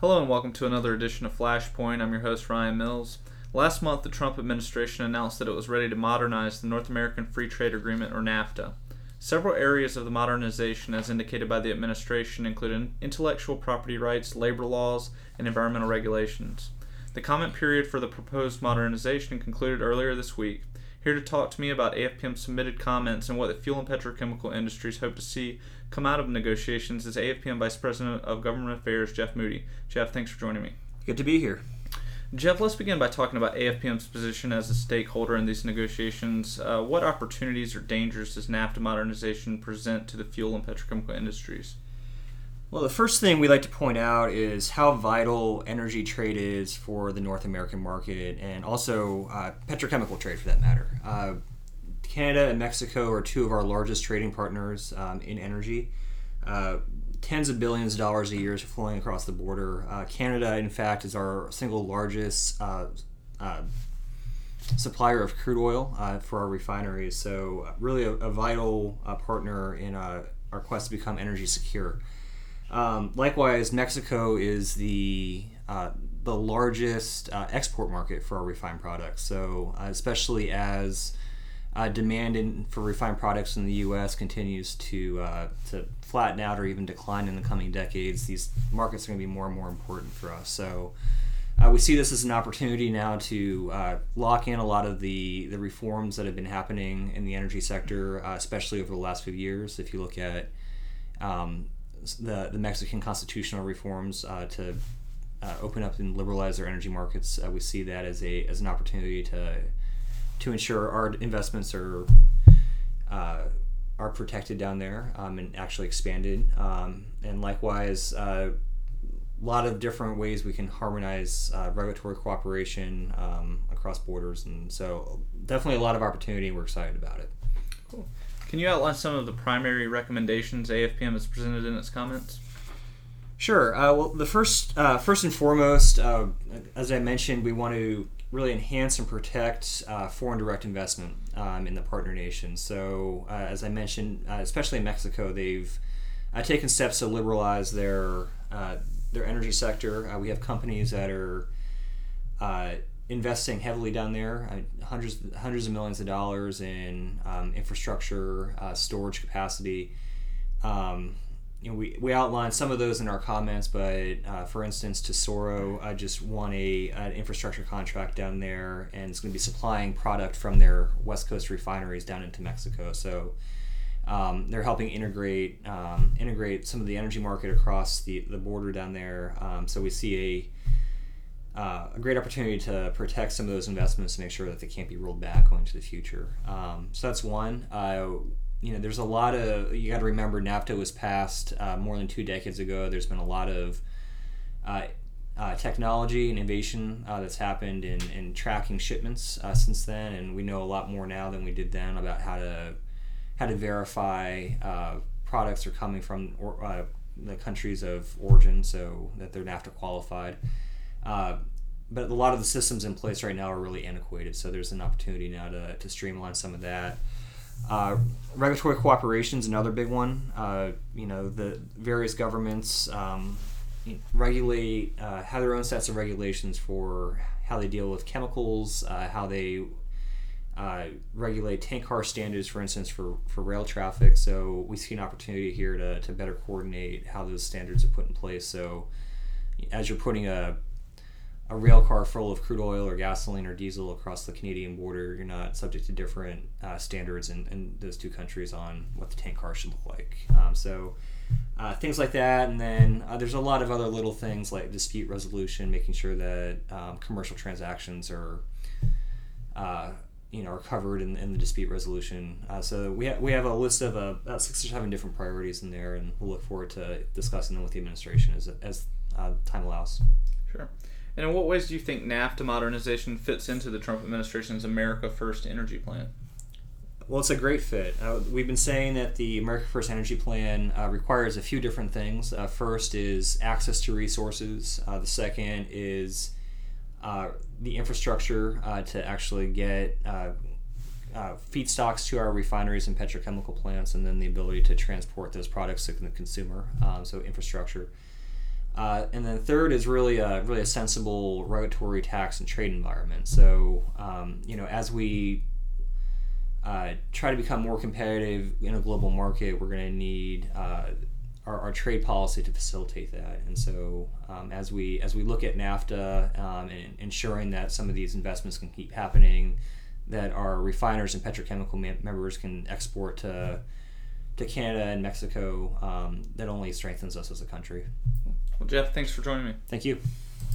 Hello and welcome to another edition of Flashpoint. I'm your host, Ryan Mills. Last month, the Trump administration announced that it was ready to modernize the North American Free Trade Agreement, or NAFTA. Several areas of the modernization, as indicated by the administration, include intellectual property rights, labor laws, and environmental regulations. The comment period for the proposed modernization concluded earlier this week. Here to talk to me about AFPM's submitted comments and what the fuel and petrochemical industries hope to see come out of negotiations is AFPM Vice President of Government Affairs, Geoff Moody. Geoff, thanks for joining me. Good to be here. Geoff, let's begin by talking about AFPM's position as a stakeholder in these negotiations. Uh, what opportunities or dangers does NAFTA modernization present to the fuel and petrochemical industries? Well, the first thing we like to point out is how vital energy trade is for the North American market and also uh, petrochemical trade for that matter. Uh, Canada and Mexico are two of our largest trading partners um, in energy. Uh, tens of billions of dollars a year is flowing across the border. Uh, Canada, in fact, is our single largest uh, uh, supplier of crude oil for our refineries. So, really, a, a vital partner in our quest to become energy secure. Um, likewise, Mexico is the the largest export market for our refined products. So, especially as uh, demand in, for refined products in the U.S. continues to uh, to flatten out or even decline in the coming decades, these markets are going to be more and more important for us. So. Uh, we see this as an opportunity now to uh, lock in a lot of the, the reforms that have been happening in the energy sector, uh, especially over the last few years. If you look at um, the, the Mexican constitutional reforms uh, to open up and liberalize their energy markets, we see that as a as an opportunity to to ensure our investments are uh, are protected down there um, and actually expanded. Um, and likewise, uh, a lot of different ways we can harmonize uh, regulatory cooperation um, across borders. And so, definitely a lot of opportunity. We're excited about it. Cool. Can you outline some of the primary recommendations AFPM has presented in its comments? Sure. Uh, well, the first, uh, first and foremost, uh, as I mentioned, we want to really enhance and protect uh, foreign direct investment um, in the partner nations. So, uh, as I mentioned, uh, especially in Mexico, they've taken steps to liberalize their their energy sector. We have companies that are investing heavily down there, hundreds hundreds of millions of dollars in um, infrastructure, storage capacity. Um, you know, we, we outlined some of those in our comments, but uh, for instance, Tesoro uh, just won a an infrastructure contract down there, and it's going to be supplying product from their West Coast refineries down into Mexico. So um, they're helping integrate um, integrate some of the energy market across the, the border down there. Um, so we see a uh, a great opportunity to protect some of those investments to make sure that they can't be rolled back going into the future. Um, so that's one. Uh, you know, there's a lot of you got to remember NAFTA was passed uh, more than two decades ago. There's been a lot of uh, uh, technology and innovation uh, that's happened in, in tracking shipments since then, and we know a lot more now than we did then about how to how to verify products are coming from or, the countries of origin, so that they're NAFTA qualified. But a lot of the systems in place right now are really antiquated, so there's an opportunity now to, to streamline some of that. Uh, regulatory cooperation is another big one. Uh, you know, the various governments um, regulate, uh, have their own sets of regulations for how they deal with chemicals, uh, how they uh, regulate tank car standards, for instance, for, for rail traffic. So we see an opportunity here to, to better coordinate how those standards are put in place. So as you're putting a a rail car full of crude oil or gasoline or diesel across the Canadian border, you're not subject to different uh, standards in, in, those two countries on what the tank car should look like. Um, so uh, things like that, and then uh, there's a lot of other little things like dispute resolution, making sure that um, commercial transactions are. Uh, you know, are covered in, in the dispute resolution. Uh, so we, ha- we have a list of uh, about six or seven different priorities in there, and we'll look forward to discussing them with the administration as, as time allows. Sure. And in what ways do you think NAFTA modernization fits into the Trump administration's America First energy plan? Well, it's a great fit. Uh, we've been saying that the America First Energy Plan uh, requires a few different things. Uh, first is access to resources. Uh, the second is uh, the infrastructure uh, to actually get feedstocks to our refineries and petrochemical plants, and then the ability to transport those products to the consumer. Um, so infrastructure. Uh, and then third is really a really a sensible regulatory tax and trade environment. So um, you know, as we uh, try to become more competitive in a global market, we're going to need uh, our, our, trade policy to facilitate that. And so, um, as we as we look at NAFTA um, and ensuring that some of these investments can keep happening, that our refiners and petrochemical members can export to to Canada and Mexico, um, that only strengthens us as a country. Well, Geoff, thanks for joining me. Thank you.